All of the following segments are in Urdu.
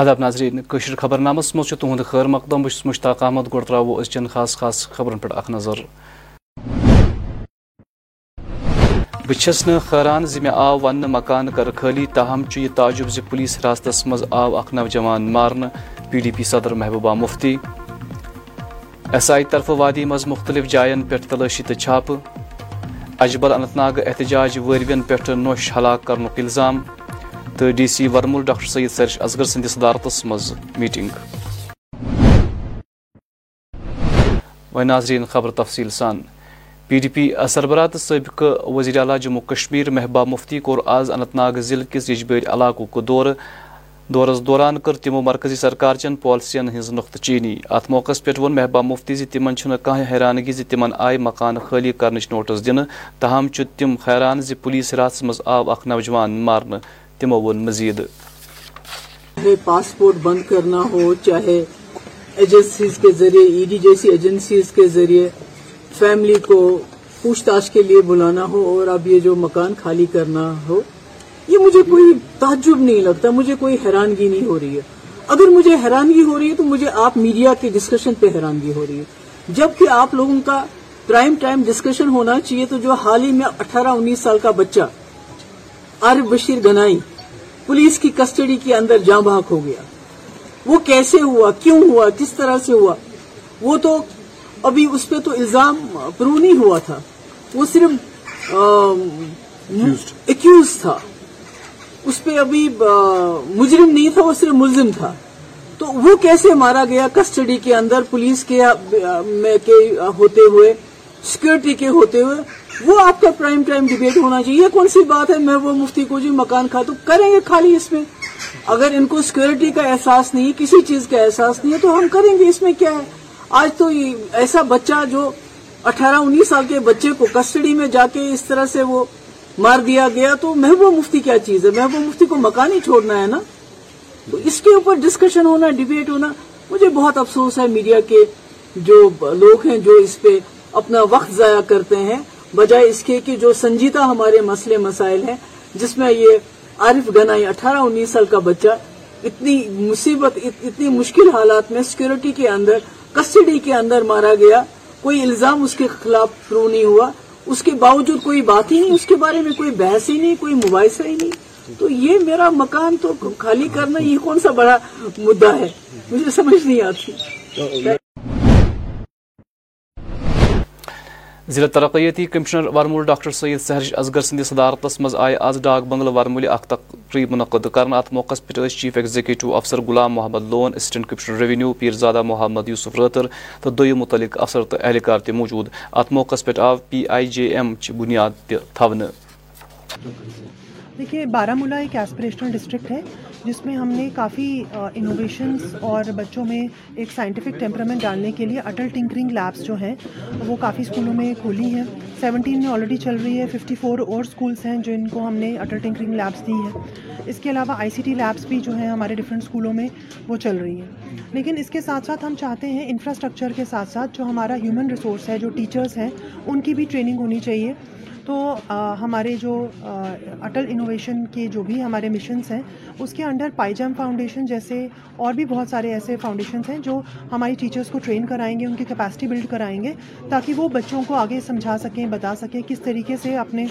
آداب ناظرین کشر خبر نامس مز تہد خیر مقدم بس مشتاق احمد گوڑ ترو ازچن خاص خاص خبرن پہ اخ نظر. بچس خیران زی مے آو ون مکان کر خالی تاہم یہ تعجب زی پولیس حراستس مز آو اخ نوجوان مارن، پی ڈی پی صدر محبوبہ مفتی. ایس آئی طرف وادی مز مختلف جائن پہ تلاشی تو چھاپ. اجبل اننت ناگ احتجاج ورین پہ نوش ہلاک کرن الزام تو D C Varmul doctor Syed Sehrish Asghar سند صدارتس مز میٹنگ۔ و ناظرین خبر تفصیل سان۔ پی ڈی پی سربراہ تو سابقہ وزیر اعلیٰ جموں کشمیر محبوبہ مفتی کور آز اننت ناگ ضلع کس یجبر علاقہ دور دورس دوران کر تمو مرکزی سرکار چن پالسین ہز نقطہ چینی۔ ات موقع پہ وون محبوبہ مفتی زی تمن کھانا حیرانگی زی تمن آئی مکان خالی کرنچ نوٹس دن۔ تاہم تم حیران زی پولیس حراست مز آو اخ نوجوان مارن۔ تمو ون مزید۔ چاہے پاسپورٹ بند کرنا ہو، چاہے ایجنسیز کے ذریعے، ای ڈی جیسی ایجنسیز کے ذریعے فیملی کو پوچھ تاچھ کے لیے بلانا ہو اور اب یہ جو مکان خالی کرنا ہو، یہ مجھے کوئی تعجب نہیں لگتا، مجھے کوئی حیرانگی نہیں ہو رہی ہے۔ اگر مجھے حیرانگی ہو رہی ہے تو مجھے آپ میڈیا کے ڈسکشن پہ حیرانگی ہو رہی ہے۔ جبکہ آپ لوگوں کا پرائم ٹائم ڈسکشن ہونا چاہیے تو جو حال ہی میں اٹھارہ انیس سال کا بچہ عارف بشیر گنائی پولیس کی کسٹڈی کے اندر جاں بحق ہو گیا۔ وہ کیسے ہوا؟ کیوں ہوا؟ کس طرح سے ہوا؟ وہ تو ابھی اس پہ تو الزام پرو نہیں ہوا تھا۔ وہ صرف ایکوز تھا۔ اس پہ ابھی مجرم نہیں تھا وہ صرف ملزم تھا۔ تو وہ کیسے مارا گیا؟ کسٹڈی کے اندر پولیس کے ہوتے ہوئے سیکورٹی کے ہوتے ہوئے وہ آپ کا پرائم ٹائم ڈبیٹ ہونا چاہیے۔ یہ کون سی بات ہے؟ میں وہ مفتی کو جی مکان کھا تو کریں گے خالی اس میں۔ اگر ان کو سیکورٹی کا احساس نہیں، کسی چیز کا احساس نہیں ہے تو ہم کریں گے۔ اس میں کیا ہے؟ آج تو ایسا بچہ جو اٹھارہ انیس سال کے بچے کو کسٹڈی میں جا کے اس طرح سے وہ مار دیا گیا تو محبوب مفتی کیا چیز ہے؟ محبوب مفتی کو مکان ہی چھوڑنا ہے نا؟ تو اس کے اوپر ڈسکشن ہونا ڈبیٹ ہونا مجھے بہت افسوس ہے۔ میڈیا کے جو لوگ ہیں جو اس پہ اپنا وقت ضائع کرتے ہیں بجائے اس کے کہ جو سنجیدہ ہمارے مسئلے مسائل ہیں، جس میں یہ عارف گنائی اٹھارہ انیس سال کا بچہ اتنی مصیبت اتنی مشکل حالات میں سیکورٹی کے اندر کسٹڈی کے اندر مارا گیا۔ کوئی الزام اس کے خلاف شروع نہیں ہوا۔ اس کے باوجود کوئی بات ہی نہیں اس کے بارے میں کوئی بحث ہی نہیں، کوئی مباحثہ ہی نہیں۔ تو یہ میرا مکان تو خالی کرنا یہ کون سا بڑا مدعا ہے؟ مجھے سمجھ نہیں آتی۔ ضلع ترقیتی کمشنر ورمول ڈاکٹر سید سہرش اصغر سندس صدارتس مز آئے آز ڈاک بنگلہ ورمول اخ تقریب منعقد کرنا ات موقع پہ چیف ایگزیکٹو افسر Ghulam Mohammad Lone, assistant commissioner revenue Pirzada Mohammad Yousuf Rather تو دو متعلق افسر تو اہلکار تہ موجود۔ ات موقع پہ آو پی آئی جے ایم چہ بنیاد تہ دیکھیے بارہ مولہ ایک ایسپریشنل ڈسٹرکٹ ہے، جس میں ہم نے کافی انوویشنس اور بچوں میں ایک سائنٹیفک ٹیمپرمنٹ ڈالنے کے لیے اٹل ٹنکرنگ لیبس جو ہیں، وہ کافی اسکولوں میں کھولی ہیں۔ سیونٹین میں آلریڈی چل رہی ہے ففٹی فور اور اسکولس ہیں جن کو ہم نے اٹل ٹنکرنگ لیبس دی ہیں۔ اس کے علاوہ آئی سی ٹی لیبس بھی جو ہیں ہمارے ڈفرینٹ اسکولوں میں، وہ چل رہی ہیں۔ لیکن اس کے ساتھ ساتھ ہم چاہتے ہیں انفراسٹرکچر کے ساتھ ساتھ جو ہمارا ہیومن ریسورس ہے، جو ٹیچرس ہیں، ان کی بھی ٹریننگ ہونی چاہیے۔ تو ہمارے جو اٹل انوویشن کے جو بھی ہمارے مشنس ہیں، اس کے انڈر پائی جم فاؤنڈیشن جیسے اور بھی بہت سارے ایسے فاؤنڈیشنس ہیں جو ہماری ٹیچرس کو ٹرین کرائیں گے، ان کی کیپیسٹی بلڈ کرائیں گے، تاکہ وہ بچوں کو آگے سمجھا سکیں، بتا سکیں کس طریقے سے اپنے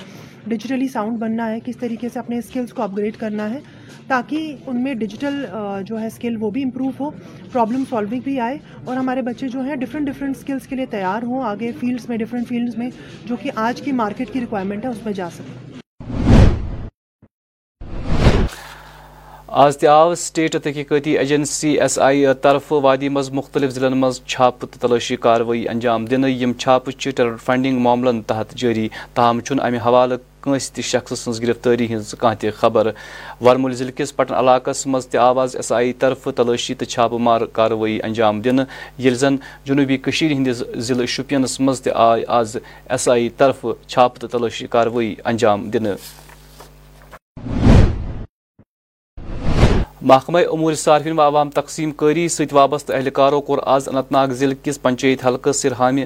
ڈیجیٹلی ساؤنڈ بننا ہے، کس طریقے سے اپنے اسکلس کو اپ گریڈ کرنا ہے۔ تاکہ ان میں ڈیجیٹل جو ہے اسکل وہ بھی امپروو ہو پرابلم سالونگ بھی آئے اور ہمارے بچے جو ہیں ڈفرینٹ ڈفرینٹ اسکلس کے لیے تیار ہوں، آگے فیلڈس میں ڈفرینٹ فیلڈس میں، جو کہ آج کی مارکیٹ کی ریکوائرمنٹ ہے، اس میں جا سکیں۔ آز تہ سٹیٹ تحقیقاتی ایجنسی ایس آئی طرف وادی مز مختلف ضلع مز چھاپ تلاشی کاروی انجام دن یم چھاپ ٹر فنڈنگ معاملن تحت جاری تاہم چھ امہ حوالہ کنس تہ شخص سن گرفتاری ہز کان تہ خبر۔ ورمول ضلع کس پٹن علاقہ مز تہ آواز ایس آئی طرف تلاشی تو چھاپ مار کاروی انجام دن یل زن جنوبی ہندس ضلع شپینس مز تہ آئی آز ایس آئی طرف چھاپ تو تلاشی کاروی انجام دن محکمہ امور صارفین و عوام تقسیم کاری ست وابستہ اہلکاروں کور آز اننت ناگ ضلع کس پنچیت حلقہ سرہامہ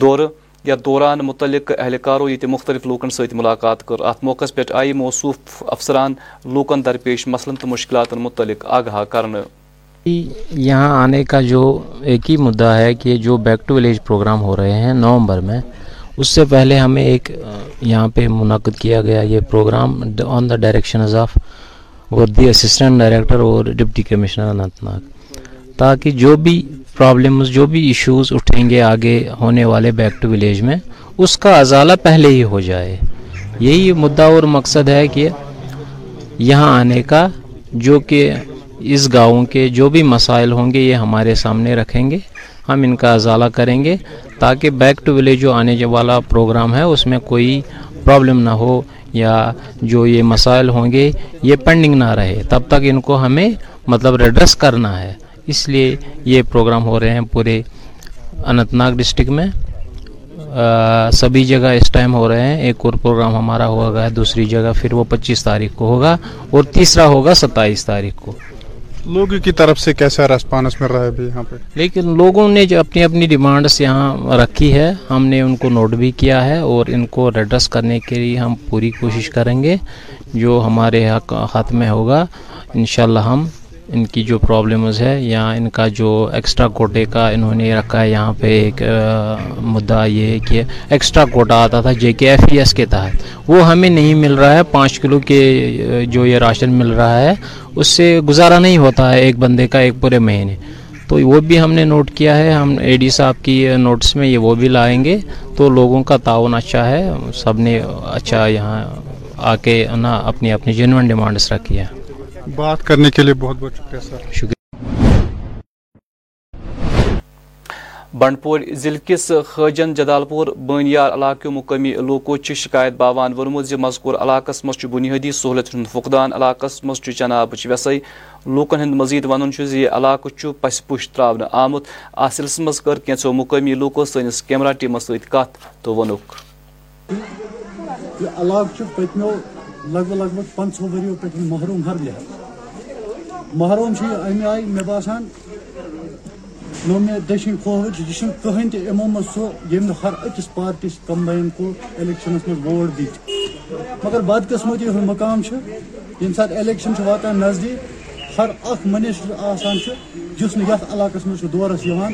دورہ یا دوران متعلق اہلکاروں یہ مختلف لوکن ست ملاقات کر۔ ات موقع پہ آئی موصوف افسران لوکن درپیش مسلن تو مشکلات متعلق آگاہ کرنا جی، یہاں آنے کا جو ایک ہی مدعا ہے کہ جو بیک ٹو ویلیج پروگرام ہو رہے ہیں نومبر میں، اس سے پہلے ہمیں ایک، یہاں پہ منعقد کیا گیا یہ programme on the directions of گردی اسسٹنٹ ڈائریکٹر اور ڈپٹی کمشنر اننت ناگ۔ تاکہ جو بھی پرابلمز جو بھی ایشوز اٹھیں گے آگے ہونے والے بیک ٹو ولیج میں، اس کا ازالہ پہلے ہی ہو جائے۔ یہی مدعا اور مقصد ہے کہ یہاں آنے کا، جو کہ اس گاؤں کے جو بھی مسائل ہوں گے، یہ ہمارے سامنے رکھیں گے۔ ہم ان کا ازالہ کریں گے تاکہ بیک ٹو ولیج جو آنے والا پروگرام ہے، اس میں کوئی پرابلم نہ ہو۔ یا جو یہ مسائل ہوں گے، یہ پینڈنگ نہ رہے۔ تب تک ان کو ہمیں مطلب ریڈریس کرنا ہے۔ اس لیے یہ پروگرام ہو رہے ہیں پورے اننت ناگ ڈسٹرکٹ میں۔ سبھی جگہ اس ٹائم ہو رہے ہیں۔ ایک اور پروگرام ہمارا ہوگا، دوسری جگہ، پھر وہ پچیس تاریخ کو ہوگا اور تیسرا ہوگا ستائیس تاریخ کو۔ لوگوں کی طرف سے کیسا ریسپانس مل رہا ہے ابھی یہاں پہ؟ لیکن لوگوں نے جو اپنی اپنی ڈیمانڈس یہاں رکھی ہے، ہم نے ان کو نوٹ بھی کیا ہے اور ان کو ریڈریس کرنے کے لیے ہم پوری کوشش کریں گے، جو ہمارے حق میں ہوگا، انشاءاللہ ہم ان کی جو پرابلمز ہے یا ان کا جو ایکسٹرا کوٹے کا انہوں نے رکھا ہے، یہاں پہ ایک مدعا یہ ہے کہ ایکسٹرا کوٹا آتا تھا جے کے ایف ای ایس کے تحت۔ وہ ہمیں نہیں مل رہا ہے، پانچ کلو کے جو یہ راشن مل رہا ہے، اس سے گزارا نہیں ہوتا ہے ایک بندے کا ایک پورے مہینے۔ تو وہ بھی ہم نے نوٹ کیا ہے، ہم اے ڈی صاحب کی نوٹس میں یہ وہ بھی لائیں گے۔ تو لوگوں کا تعاون اچھا ہے، سب نے اچھا یہاں آ کے، نا، اپنی اپنی جنون ڈیمانڈس رکھی ہے بات کرنے کے لیے بہت بہت شکریہ سر۔ شکریہ۔ بنڈپور ضلع کس خاجن جدالپور بانیار علاقہ مقامی لوکو شکایت باوان ورمت زی مذکور علاقس مز بنیادی سہولت ہند فقدان علاقہ مز جناب ویسے لوکن ہند مزید ون زی علاقہ پس پش تراؤن آمت۔ آ سلسلس مز کر کینچو مقامی لوکو سنس کیمرہ ٹیمس ست کت تو ونک لگ بھگ لگ بھگ پنچو وریو پہ محروم ہر لحاظ۔ محروم سے یہِ اَمہِ آیہِ مےٚ باسان نو مے دشن کھووٕرۍ یہ کہین چھُنہٕ کٕہٕنۍ تہِ یِمو منٛز ہر اکس پارٹی کمبائن کو الیکشن منٛز ووٹ دیت۔ مگر بدقٕسمتی ہُنٛد مُقام چھُ یم سات الیکشن واتا نزدیک۔ ہر اخ منسٹر آسان جس یُس نہٕ یَتھ علاقَس منٛز چھُ دورَس یِوان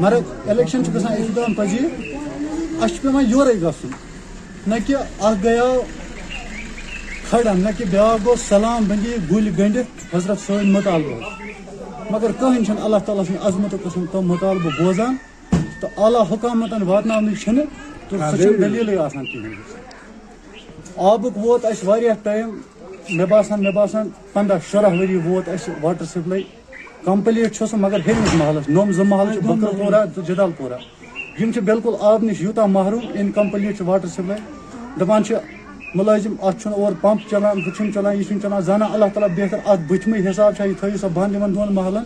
مگر الیکشن گا اقدام پذیر؟ اچھا پیوان چھُ گھن نہ کہ اخ گیا کھڑا نہ کہ بیاکھ گو سلام بندی گل گنڈت حضرت سین مطالبہ۔ مگر کہیں چھ اللہ تعالیٰ سن عظمت قسم تم مطالبہ بوزان تو اعلیٰ حکامتن واتن چھن تو دلیل آسان کہین آبک ووت اس ٹائم مے باسان مے باسان پندہ شرہ وری ووت اس واٹر سپلائی کمپلیٹ چھس مگر ہیرمس محلس نوم زم محل چھِ بکر پورہ تہٕ جدال پورہ۔ یہ بالکل آب نش یوتہ محروم انکمپلیٹ واٹر سپلائی۔ دپان ملزم ات اور پمپ چلان ہو چلان یہ چلان زانا اللہ تعالیٰ بہتر ات بتم حساب یہ تھو سا بند ان دون محلن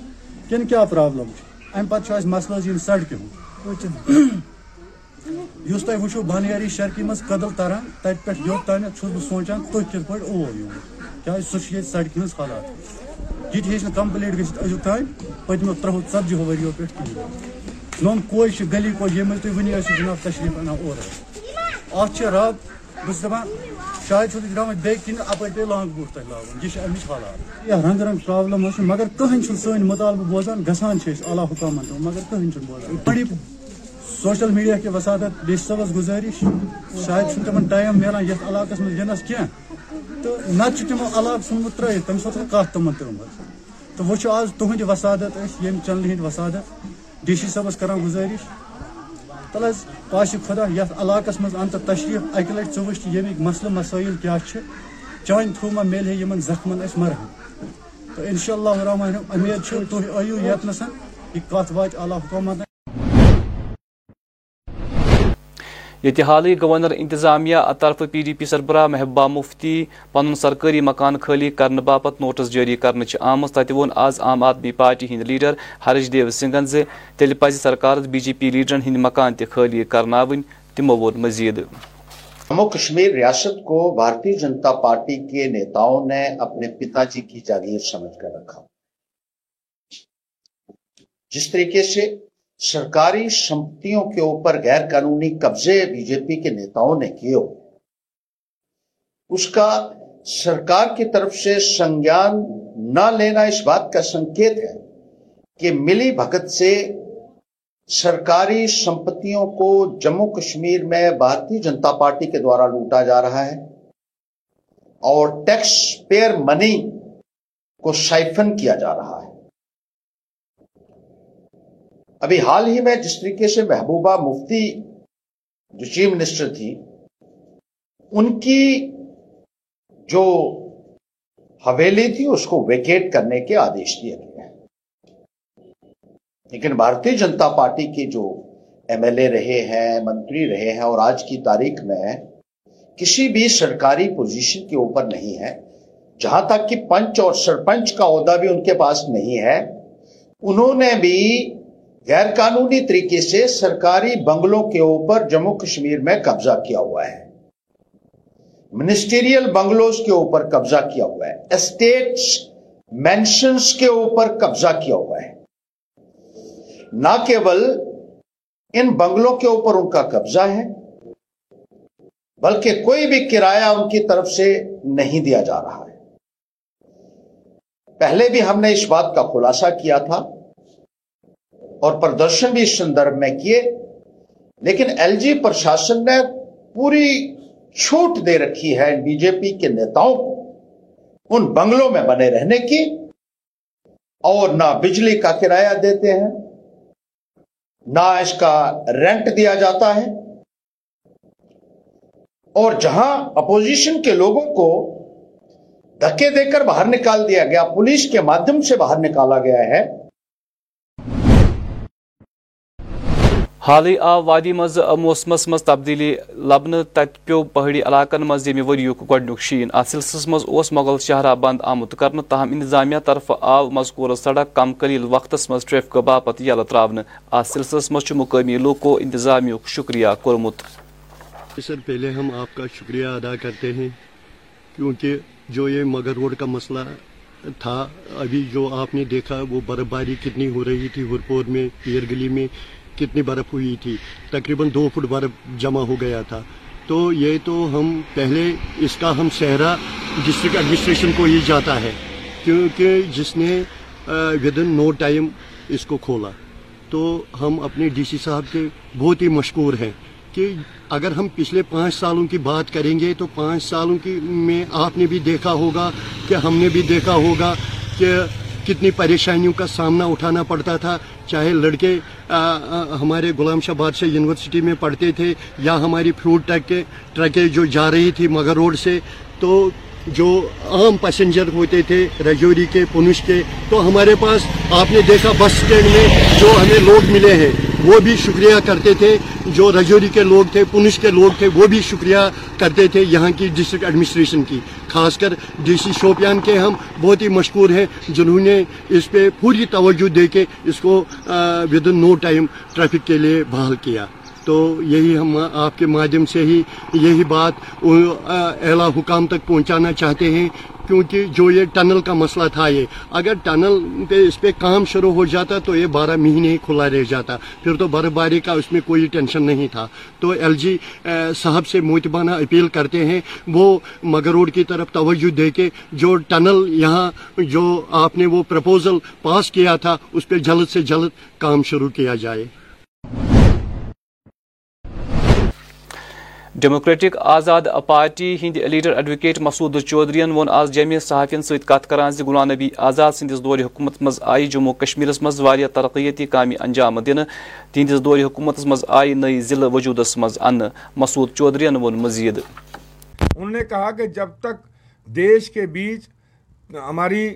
کن کیا پرابلم ام پہ مسلس مسل سڑکہ ہوں اس تھی وچو بنیاری شرکی مز قدل تران تب پہ یوت تانیت چھس بہٕ سونچان تُہۍ کِتھ پٲٹھۍ اور یور کیٛازِ سُہ چھُ حالات یہ تہِ ہیٚچ گھت کمپٕلیٖٹ تین أزیُک تام پٔتمو ترٛہو پہ ؤریو کوئی گلی کو یہ منٛز تُہۍ جناب تشریف جِناب تشریٖف اَنان رب بہٕ دَپان شاید چھو تُہۍ درٛامٕتۍ بیٚیہِ کِنۍ اَپٲرۍ پیٚیہِ لانٛگ بوٗٹھ تۄہہِ لاگُن حالات یا رنگ رنگ پرابلم مگر کٕہٕنۍ چھُنہٕ مطالبہ بوزان گسان چھِ اعلیٰ حُکامَن مگر کٕہٕنۍ چھُنہٕ بوزان بٔڑی سوشل میڈیا کہِ وسادت بیٚیہِ صٲبَس گُزٲرِش شاید چھُنہٕ تِمَن ٹایم میلان یَتھ علاقَس منٛز یِنَس کینٛہہ تہٕ نَتہٕ چھُ تِمو علاقہٕ ژھٕنمُت ترٛٲیِتھ تَمہِ ساتہٕ کَتھ تِمَن ترٛٲومٕژ تہٕ آز وسادت أسۍ ییٚمہِ چَنلہِ وسادت ڈی سی صٲبَس کَران گزارش تل حظ پاش خدا یت علاقس مز ان تشریف اکہ لٹ ژٕ وچ ییٚمِکۍ مسلہٕ مسائل کیا چھِ چانہِ ما میلہِ ہے یِمن زخمن أسۍ مرہن تو اِنشاء اللہ رحمٰن امید چھِ تُہۍ ٲیِو ییٚتنس یہِ کتھ اللہ حکومت یہ حالی گورنر انتظامیہ طرف پی ڈی پی سربراہ محبا مفتی پن سرکاری مکان خالی کرنے باپت نوٹس جاری کرنے آمت تت وون آز عام آدمی پارٹی ہند لیڈر ہرش دیو سنگھن زی تیل پزِ سرکارس بی جے پی لیڈرن ہند مکان تہ خالی کرنا تمو وون مزید۔ جموں کشمیر ریاست کو بھارتی جنتا پارٹی کے نیتاؤں نے اپنے پتا جی کی جاگیر سمجھ کر رکھا۔ جس طریقے سے سرکاری سمپتیوں کے اوپر غیر قانونی قبضے بی جے پی کے نیتاؤں نے کیے۔ ہو اس کا سرکار کی طرف سے سنگیان نہ لینا اس بات کا سنکیت ہے کہ ملی بھگت سے سرکاری سمپتیوں کو جموں کشمیر میں بھارتی جنتا پارٹی کے دوارا لوٹا جا رہا ہے اور ٹیکس پیئر منی کو سائفن کیا جا رہا ہے۔ ابھی حال ہی میں جس طریقے سے محبوبہ مفتی جو چیف منسٹر تھی، ان کی جو حویلی تھی، اس کو ویکیٹ کرنے کے آدیش دیا گئے لیکن بھارتی جنتا پارٹی کے جو ایم ایل اے رہے ہیں، منتری رہے ہیں اور آج کی تاریخ میں کسی بھی سرکاری پوزیشن کے اوپر نہیں ہے، جہاں تک کہ پنچ اور سرپنچ کا عہدہ بھی ان کے پاس نہیں ہے، انہوں نے بھی غیر قانونی طریقے سے سرکاری بنگلوں کے اوپر جموں کشمیر میں قبضہ کیا ہوا ہے۔ منسٹیریل بنگلوز کے اوپر قبضہ کیا ہوا ہے۔ اسٹیٹس مینشنز کے اوپر قبضہ کیا ہوا ہے۔ نہ کیول ان بنگلوں کے اوپر ان کا قبضہ ہے، بلکہ کوئی بھی کرایہ ان کی طرف سے نہیں دیا جا رہا ہے۔ پہلے بھی ہم نے اس بات کا خلاصہ کیا تھا۔ پردرشن بھی اس سندر میں کیے، لیکن ایل جی پرشاسن نے پوری چھوٹ دے رکھی ہے بی جے پی کے نیتاؤں کو۔ ان بنگلوں میں بنے رہنے کی اور نہ بجلی کا کرایہ دیتے ہیں، نہ اس کا رینٹ دیا جاتا ہے۔ اور جہاں اپوزیشن کے لوگوں کو دھکے دے کر باہر نکال دیا گیا، پولیس کے مادھیم سے باہر نکالا گیا ہے حالٕے آو وادی منٛز موسمس منٛز تبدیلی لبنہٕ تتہِ پیوٚو پہٲڑی علاقن منٛز ییٚمہِ ؤریُک گۄڈنیُک شیٖن۔ اتھ سلسلس منٛز اوس مۄغل شہرا بنٛد آمُت کرنہٕ تاہم انتظامیہ طرفہٕ آو مذکوٗر سڑک کم قلیل وقتس منٛز ٹریفکہٕ باپتھ یلہٕ ترٛاونہٕ اتھ سلسلس منٛز چھُ مقٲمی لوٗکو انتظامیہُک شُکریہ کوٚرمُت سر، پہلے ہم آپ کا شکریہ ادا کرتے ہیں، کیونکہ جو یہ مگر روڈ کا مسئلہ تھا، ابھی جو آپ نے دیکھا وہ برف باری کتنی ہو رہی تھی ہرپور میں، پیر گلی میں۔ کتنی برف ہوئی تھی؟ تقریباً دو فٹ برف جمع ہو گیا تھا۔ تو یہ تو ہم پہلے اس کا ہم صحرا ڈسٹرکٹ ایڈمنسٹریشن کو ہی جاتا ہے، کیونکہ جس نے ود ان نو ٹائم اس کو کھولا۔ تو ہم اپنے ڈی سی صاحب کے بہت ہی مشکور ہیں کہ اگر ہم پچھلے پانچ سالوں کی بات کریں گے تو پانچ سالوں کی میں آپ نے بھی دیکھا ہوگا، کہ ہم نے بھی دیکھا ہوگا کہ کتنی پریشانیوں کا سامنا اٹھانا پڑتا تھا۔ چاہے لڑکے ہمارے غلام شاہ بادشاہ یونیورسٹی میں پڑھتے تھے یا ہماری فروٹ ٹرکیں ٹرکیں جو جا رہی تھی مگر روڈ سے، تو جو عام پیسنجر ہوتے تھے، رجوری کے پنش کے، تو ہمارے پاس آپ نے دیکھا بس اسٹینڈ میں جو ہمیں لوگ ملے ہیں۔ وہ بھی شکریہ کرتے تھے جو رجوری کے لوگ تھے پنش کے لوگ تھے، وہ بھی شکریہ کرتے تھے یہاں کی ڈسٹرکٹ ایڈمنسٹریشن کی۔ خاص کر ڈی سی شوپیان کے ہم بہت ہی مشکور ہیں، جنہوں نے اس پہ پوری توجہ دے کے اس کو within no time traffic کے لیے بحال کیا۔ تو یہی ہم آپ کے مادھیم سے ہی یہی بات اعلیٰ حکام تک پہنچانا چاہتے ہیں۔ کیونکہ جو یہ ٹنل کا مسئلہ تھا یہ، اگر ٹنل پہ اس پہ کام شروع ہو جاتا تو یہ بارہ مہینے ہی کھلا رہ جاتا، پھر تو برف باری کا اس میں کوئی ٹینشن نہیں تھا۔ تو ایل جی صاحب سے موتبانہ اپیل کرتے ہیں، وہ مگروڈ کی طرف توجہ دے کے جو ٹنل یہاں جو آپ نے وہ پرپوزل پاس کیا تھا، اس پہ جلد سے جلد کام شروع کیا جائے۔ ڈیموکریٹک آزاد پارٹی ہند لیڈر ایڈوکیٹ مسعود چودھری وون آز جمع صحافین ست کت کران غلام نبی آزاد سندس دور حکومت مز آئی جموں کشمیر مز واریاہ ترقیتی کامہ انجام دن تہندس دور حکومت مز آئی نئی ضلع وجودس مز ان مسعود چودھری وون مزید انہوں نے کہا کہ جب تک دیش کے بیچ ہماری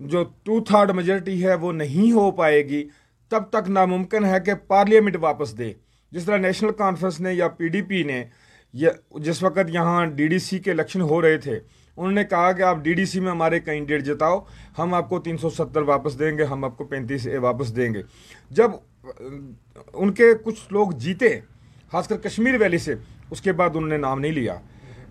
جو ٹو تھرڈ میجورٹی ہے وہ نہیں ہو پائے گی تب تک ناممکن ہے کہ پارلیمنٹ واپس دے جس طرح نیشنل کانفرنس نے یا پی ڈی پی نے جس وقت یہاں ڈی ڈی سی کے الیکشن ہو رہے تھے، انہوں نے کہا کہ آپ ڈی ڈی سی میں ہمارے کینڈیڈیٹ جتاؤ، ہم آپ کو تین سو ستر واپس دیں گے، ہم آپ کو پینتیس اے واپس دیں گے۔ جب ان کے کچھ لوگ جیتے، خاص کر کشمیر ویلی سے، اس کے بعد انہوں نے نام نہیں لیا۔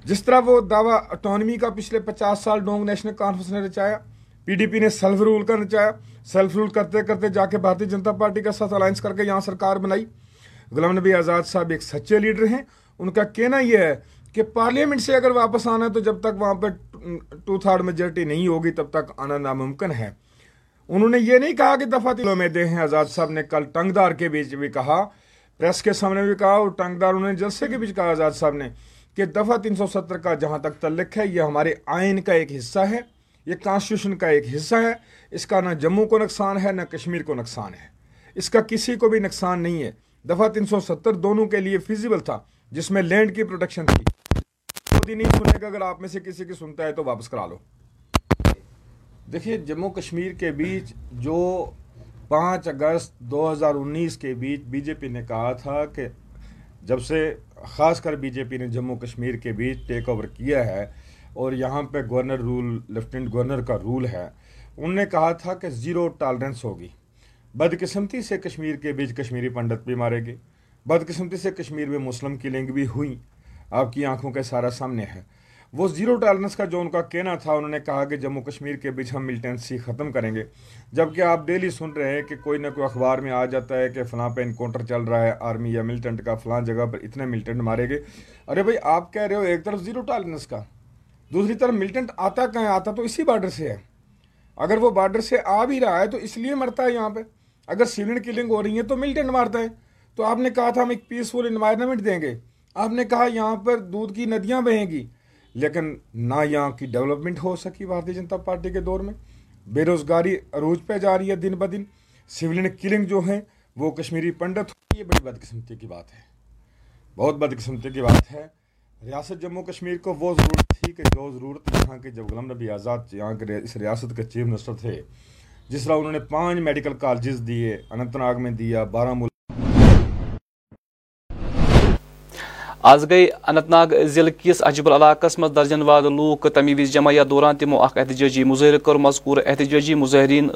جس طرح وہ دعویٰ اٹانومی کا پچھلے پچاس سال ڈونگ نیشنل کانفرنس نے رچایا پی ڈی پی نے سیلف رول کا رچایا۔ سیلف رول کرتے کرتے جا کے بھارتیہ جنتا پارٹی کے ساتھ الائنس کر کے یہاں سرکار بنائی۔ غلام نبی آزاد صاحب ایک سچے لیڈر ہیں۔ ان کا کہنا یہ ہے کہ پارلیمنٹ سے اگر واپس آنا ہے تو جب تک وہاں پہ ٹو تھرڈ میجورٹی نہیں ہوگی تب تک آنا ناممکن ہے۔ انہوں نے یہ نہیں کہا کہ دفاتر میں دے ہیں آزاد صاحب نے کل ٹنگ دار کے بیچ بھی کہا، پریس کے سامنے بھی کہا اور ٹنگ دار انہوں نے جلسے کے بیچ کہا، آزاد صاحب نے کہ دفعہ تین سو ستر کا جہاں تک تعلق ہے، یہ ہمارے آئین کا ایک حصہ ہے، یہ کانسٹیوشن کا ایک حصہ ہے، اس کا نہ جموں کو نقصان ہے، نہ کشمیر کو نقصان ہے۔ اس کا کسی کو بھی نقصان نہیں ہے۔ دفعہ تین سو ستر دونوں کے لیے فیزیبل تھا۔ جس میں لینڈ کی پروٹیکشن تھی۔ مودی نہیں سنے گا اگر آپ میں سے کسی کی سنتا ہے تو واپس کرا لو۔ دیکھیے، جموں کشمیر کے بیچ جو پانچ اگست دو ہزار انیس کے بیچ بی جے پی نے کہا تھا کہ جب سے خاص کر بی جے پی نے جموں کشمیر کے بیچ ٹیک اوور کیا ہے اور یہاں پہ گورنر رول، لیفٹیننٹ گورنر کا رول ہے، ان نے کہا تھا کہ زیرو ٹالرنس ہوگی۔ بدقسمتی سے کشمیر کے بیچ کشمیری پنڈت بھی مارے گی۔ بدقسمتی سے کشمیر میں مسلم کلنگ بھی ہوئیں۔ آپ کی آنکھوں کے سارا سامنے ہے۔ وہ زیرو ٹالرنس کا جو ان کا کہنا تھا، انہوں نے کہا کہ جموں کشمیر کے بیچ ہم ملٹنسی ختم کریں گے۔ جبکہ آپ ڈیلی سن رہے ہیں کہ کوئی نہ کوئی اخبار میں آ جاتا ہے کہ فلاں پہ انکاؤنٹر چل رہا ہے، آرمی یا ملٹنٹ کا فلاں جگہ پر اتنے ملٹنٹ مارے گے ارے بھائی، آپ کہہ رہے ہو ایک طرف زیرو ٹالرنس کا، دوسری طرف ملٹنٹ آتا کہیں آتا تو اسی بارڈر سے ہے۔ اگر وہ بارڈر سے آ بھی رہا ہے تو اس لیے مرتا ہے یہاں پہ۔ اگر سیلنٹ کلنگ ہو رہی ہے تو ملٹنٹ مارتا ہے۔ تو آپ نے کہا تھا ہم ایک پیسفل انوائرمنٹ دیں گے۔ آپ نے کہا یہاں پر دودھ کی ندیاں بہیں گی۔ لیکن نہ یہاں کی ڈیولپمنٹ ہو سکی بھارتی جنتا پارٹی کے دور میں۔ بے روزگاری عروج پہ جا رہی ہے دن بہ دن۔ سولین کلنگ جو ہیں، وہ کشمیری پنڈت یہ بڑی بدقسمتی کی بات ہے۔ بہت بدقسمتی کی بات ہے۔ ریاست جموں کشمیر کو وہ ضرورت تھی کہ جو ضرورت یہاں کے جب غلام نبی آزاد یہاں کے اس ریاست کے چیف منسٹر تھے، جس طرح انہوں نے پانچ میڈیکل کالجز دیے، اننت ناگ میں دیا، بارہ آز گئی اننت ناگ ضلع کس عجب علاقس مز درجن واد لوک تمی وز جمع یا دوران تمو اخ احتجاجی مظاہرہ کر مذکور احتجاجی مظاہرین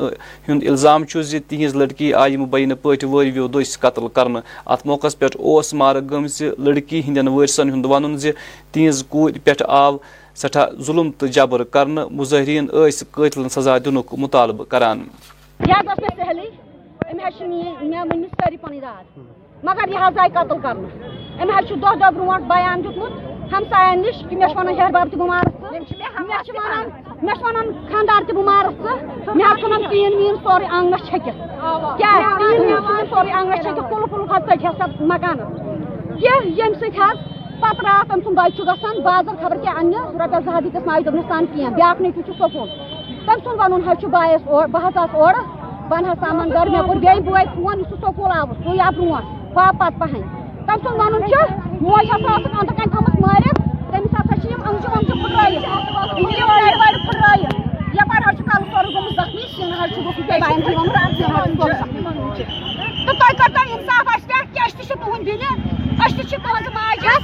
ہند الزام زی تہذ لڑکی آئی مبینہ ور ویو دس قتل کر ات موقع پہ اس مار گمز لڑکی ہندین ورثن ہند ون زی تہذ کور پہ آو سٹھا ظلم تو جبر کر مظاہرین اس قتل سزا دن مطالبہ کران۔ مگر یہ آئی قتل کرنہٕ أمۍ حظ چھُ دۄہ دۄہ بیان دیُتمُت ہمسایَن نش کہِ مےٚ چھُ وَنان ہیٚہربب تہِ بہٕ مارَس ژٕ مےٚ چھِ وَنان مےٚ چھُ وَنان خانٛدار تہِ بہٕ مارَس ژٕ مےٚ حظ ژھٕنان ٹیٖن ویٖن سورُے آنٛگنَس چھٔکِتھ کیٛازِ ٹیٖن ویٖن ژھٕنان سورُے آنٛگنَس چھٔکِتھ بازر خبر کیٛاہ ان رۄپیَس زٕ ہَتھ دِتِس ماجہِ دوٚپنَس تام کینٛہہ بیٛاکھ نیٚچوٗ چھُ سکوٗل تٔمۍ سُنٛد وَنُن حظ چھُ بایَس آس اورٕ۔ بہٕ اَنہٕ سامان گَرٕ مےٚ کوٚر بیٚیہِ بٲے فون یُس سکوٗل آوُس سُے آو باپت پہن تم سن ون موج ہسا اندر کن تھمت مارت تمس ہسا پھٹرائت یپار کل سور زخمی تو تھی انصاف اس پہ دن اس ماجہ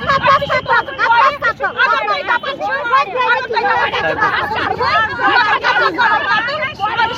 اگر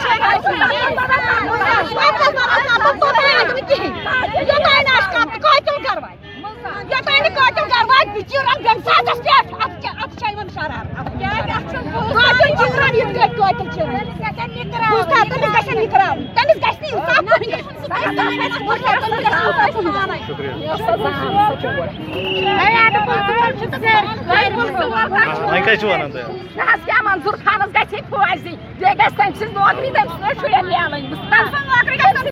نہ حظ کیٛاہ منظوٗر خانس گژھِ ہے فٲضی بیٚیہِ گژھِ تٔمۍ سٕنٛز نوکری تٔمۍ سٕنٛدۍ شُرٮ۪ن میلٕنۍ تٔمۍ سٕنٛز نوکری گژھِ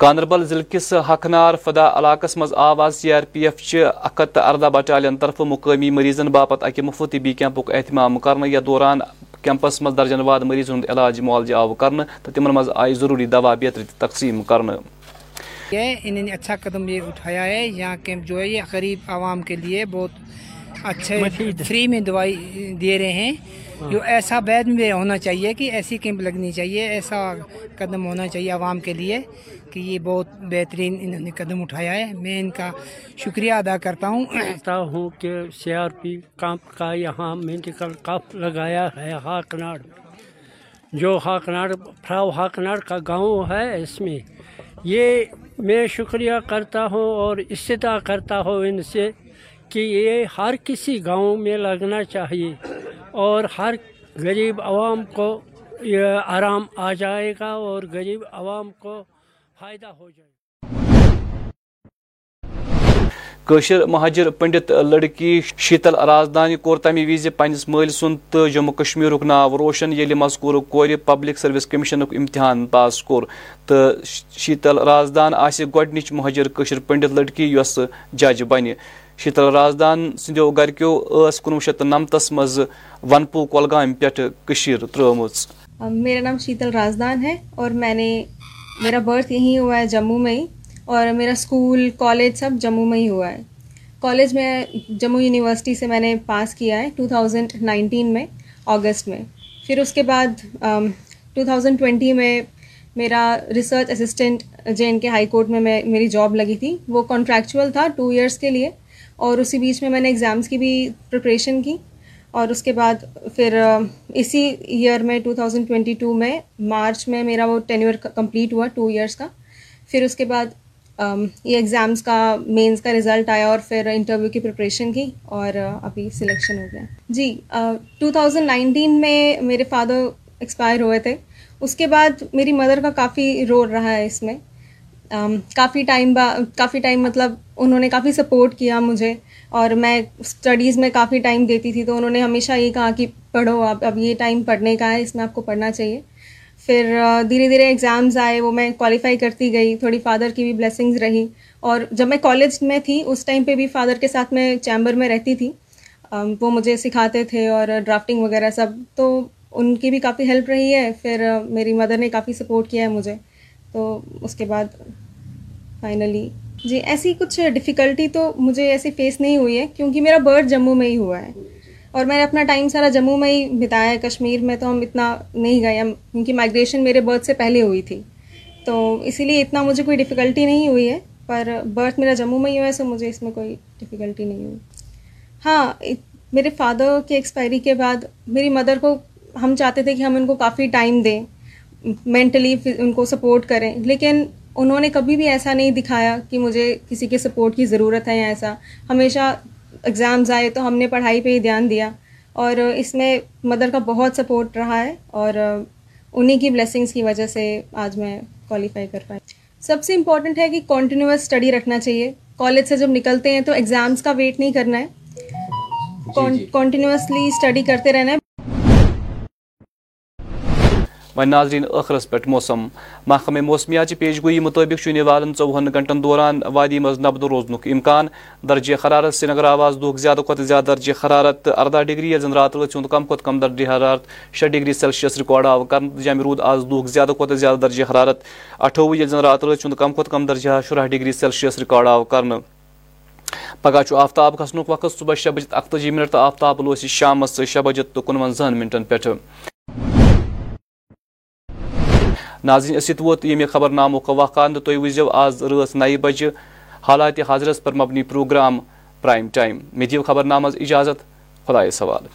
گاندربل ضلع کس حقنار فدا علاقس مز آواز سی آر پی ایف اکت اردہ بٹالین طرف مقامی مریضن باپت اکہ مفت طبی کیمپک اہتمام کرنے یا دوران کیمپس مز درجن واد مریض ہند علاج معالجہ آو کرنے تو تمن مز آئی ضروری دوا بیتر تقسیم کرنے انہوں نے اچھا قدم یہ اٹھایا ہے۔ یہاں کیمپ جو ہے یہ غریب عوام کے لیے بہت اچھے فری میں دوائی دے رہے ہیں۔ جو ایسا بیت میں ہونا چاہیے کہ ایسی کیمپ لگنی چاہیے ایسا قدم ہونا چاہیے عوام کے لیے کہ یہ بہت بہترین انہوں نے قدم اٹھایا ہے۔ میں ان کا شکریہ ادا کرتا ہوں۔ ہوں کہ سی آر پی کیمپ کا یہاں میڈیکل کپ لگایا ہے ہاکناڑ جو ہاکناڑ فراو ہاکناڑ کا گاؤں ہے اس میں۔ یہ میں شکریہ کرتا ہوں اور استدا کرتا ہوں ان سے کہ یہ ہر کسی گاؤں میں لگنا چاہیے اور ہر غریب عوام کو یہ آرام آ جائے گا اور غریب عوام کو فائدہ ہو جائے گا۔ کشر مہاجر پنڈت لڑکی شیتل رازدان کور تمہ وز پنس مل سن تو جموں کشمیر ناو روشن یل مذکور کور پبلک سروس کمیشن امتحان پاس کور۔ تو شیتل رازدان آس گۄڈنِچ مہاجر کشر پنڈت لڑکی یس جج بنہ۔ شیتل رازدان سندو گرکیو اس کنوہ شیت نمتس مز ونپو کولگام پہ ترم میرا نام شیتل رازدان ہے اور میں نے، میرا برتھ یہیں ہوا ہے جموں میں ہی۔ اور میرا اسکول، کالج سب جموں میں ہی ہوا ہے۔ کالج میں، جموں یونیورسٹی سے میں نے پاس کیا ہے ٹو تھاؤزنڈ نائنٹین میں، اگست میں۔ پھر اس کے بعد ٹو تھاؤزنڈ ٹوینٹی میں میرا research assistant J and K high court میں میں میری جاب لگی تھی۔ وہ کانٹریکچوئل تھا ٹو ایئرس کے لیے اور اسی بیچ میں میں نے ایگزامس کی بھی پریپریشن کی۔ اور اس کے بعد پھر اسی ایئر میں ٹو تھاؤزنڈ ٹوینٹی ٹو میں مارچ میں میرا وہ ٹینیور کمپلیٹ ہوا ٹو ایئرس کا۔ پھر اس کے بعد یہ ایگزامس کا مینس کا رزلٹ آیا اور پھر انٹرویو کی پریپریشن کی اور ابھی سلیکشن ہو گیا۔ جی ٹو تھاؤزنڈ نائنٹین میں میرے فادر ایکسپائر ہوئے تھے۔ اس کے بعد میری مدر کا کافی رول رہا ہے اس میں۔ کافی ٹائم با، کافی ٹائم مطلب انہوں نے کافی سپورٹ کیا مجھے اور میں اسٹڈیز میں کافی ٹائم دیتی تھی تو انہوں نے ہمیشہ یہ کہا کہ پڑھو آپ اب یہ ٹائم پڑھنے کا ہے، اس میں آپ کو پڑھنا چاہیے۔ پھر دھیرے دھیرے ایگزامز آئے، وہ میں کوالیفائی کرتی گئی، تھوڑی فادر کی بھی بلیسنگز رہی۔ اور جب میں کالج میں تھی، اس ٹائم پہ بھی فادر کے ساتھ میں چیمبر میں رہتی تھی۔ وہ مجھے سکھاتے تھے اور ڈرافٹنگ وغیرہ سب۔ تو ان کی بھی کافی ہیلپ رہی ہے، پھر میری مدر نے کافی سپورٹ کیا ہے مجھے۔ تو اس کے بعد فائنلی جی ایسی کچھ ڈفیکلٹی تو مجھے ایسی فیس نہیں ہوئی ہے، کیونکہ میرا برتھ جموں میں ہی ہوا ہے۔ اور میں نے اپنا ٹائم سارا جموں میں ہی بتایا ہے، کشمیر میں تو ہم اتنا نہیں گئے، ہم کیونکہ مائگریشن میرے برتھ سے پہلے ہوئی تھی۔ تو اسی لیے اتنا مجھے کوئی ڈفیکلٹی نہیں ہوئی ہے، پر برتھ میرا جموں میں ہی ہوا ہے سو مجھے اس میں کوئی ڈفیکلٹی نہیں ہوئی۔ ہاں میرے فادر کے ایکسپائری کے بعد میری مدر کو ہم چاہتے تھے کہ ہم ان کو کافی ٹائم دیں مینٹلی ان کو سپورٹ کریں۔ لیکن انہوں نے کبھی بھی ایسا نہیں دکھایا کہ مجھے کسی کے سپورٹ کی ضرورت ہے یا ایسا۔ ہمیشہ ایگزامز آئے تو ہم نے پڑھائی پہ ہی دھیان دیا اور اس میں مدر کا بہت سپورٹ رہا ہے اور انہیں کی بلیسنگس کی وجہ سے آج میں کوالیفائی کر پائی۔ سب سے امپورٹنٹ ہے کہ کنٹینیوس اسٹڈی رکھنا چاہیے۔ کالج سے جب نکلتے ہیں تو ایگزامس کا ویٹ نہیں کرنا ہے۔ کنٹینیوسلی اسٹڈی کرتے رہنا ہے۔ ون ناظرین ٲخرس پہ موسم۔ محکمہ موسمیات پیش گوئی مطابق والن ژوہن گنٹن دوران وادی مز نبد روزن امکان۔ درجہ حرارت سری نگر آواز دہ زیادہ کھت زیادہ درجہ حرارت اردہ ڈگری یل زن رات رات ہند کم کھت کم درجہ حرارت شے ڈگری سیلسیس رکارڈ آو۔ کر جامع رود آز دہ زیادہ کھت زیادہ درجہ حرارت۔ اٹھوہ یل زن رات رات ہند کم کھت کم درجہ شرہ ڈگری سیلسیس رکارڈ آو۔ کر پگہ آفتاب کھسن وقت صبح شے بجے اکتجی منٹ تو آفتاب لوس شام شے بجے تو کنونزہن منٹن پہ ناظرین اسیت ووت یہ خبر ناموں کا واقع تو تھی وزو آز رات نئی بجے حالات حاضرس پر مبنی پروگرام پرائم ٹائم. مے دیو خبر نامز اجازت. خدا سوال.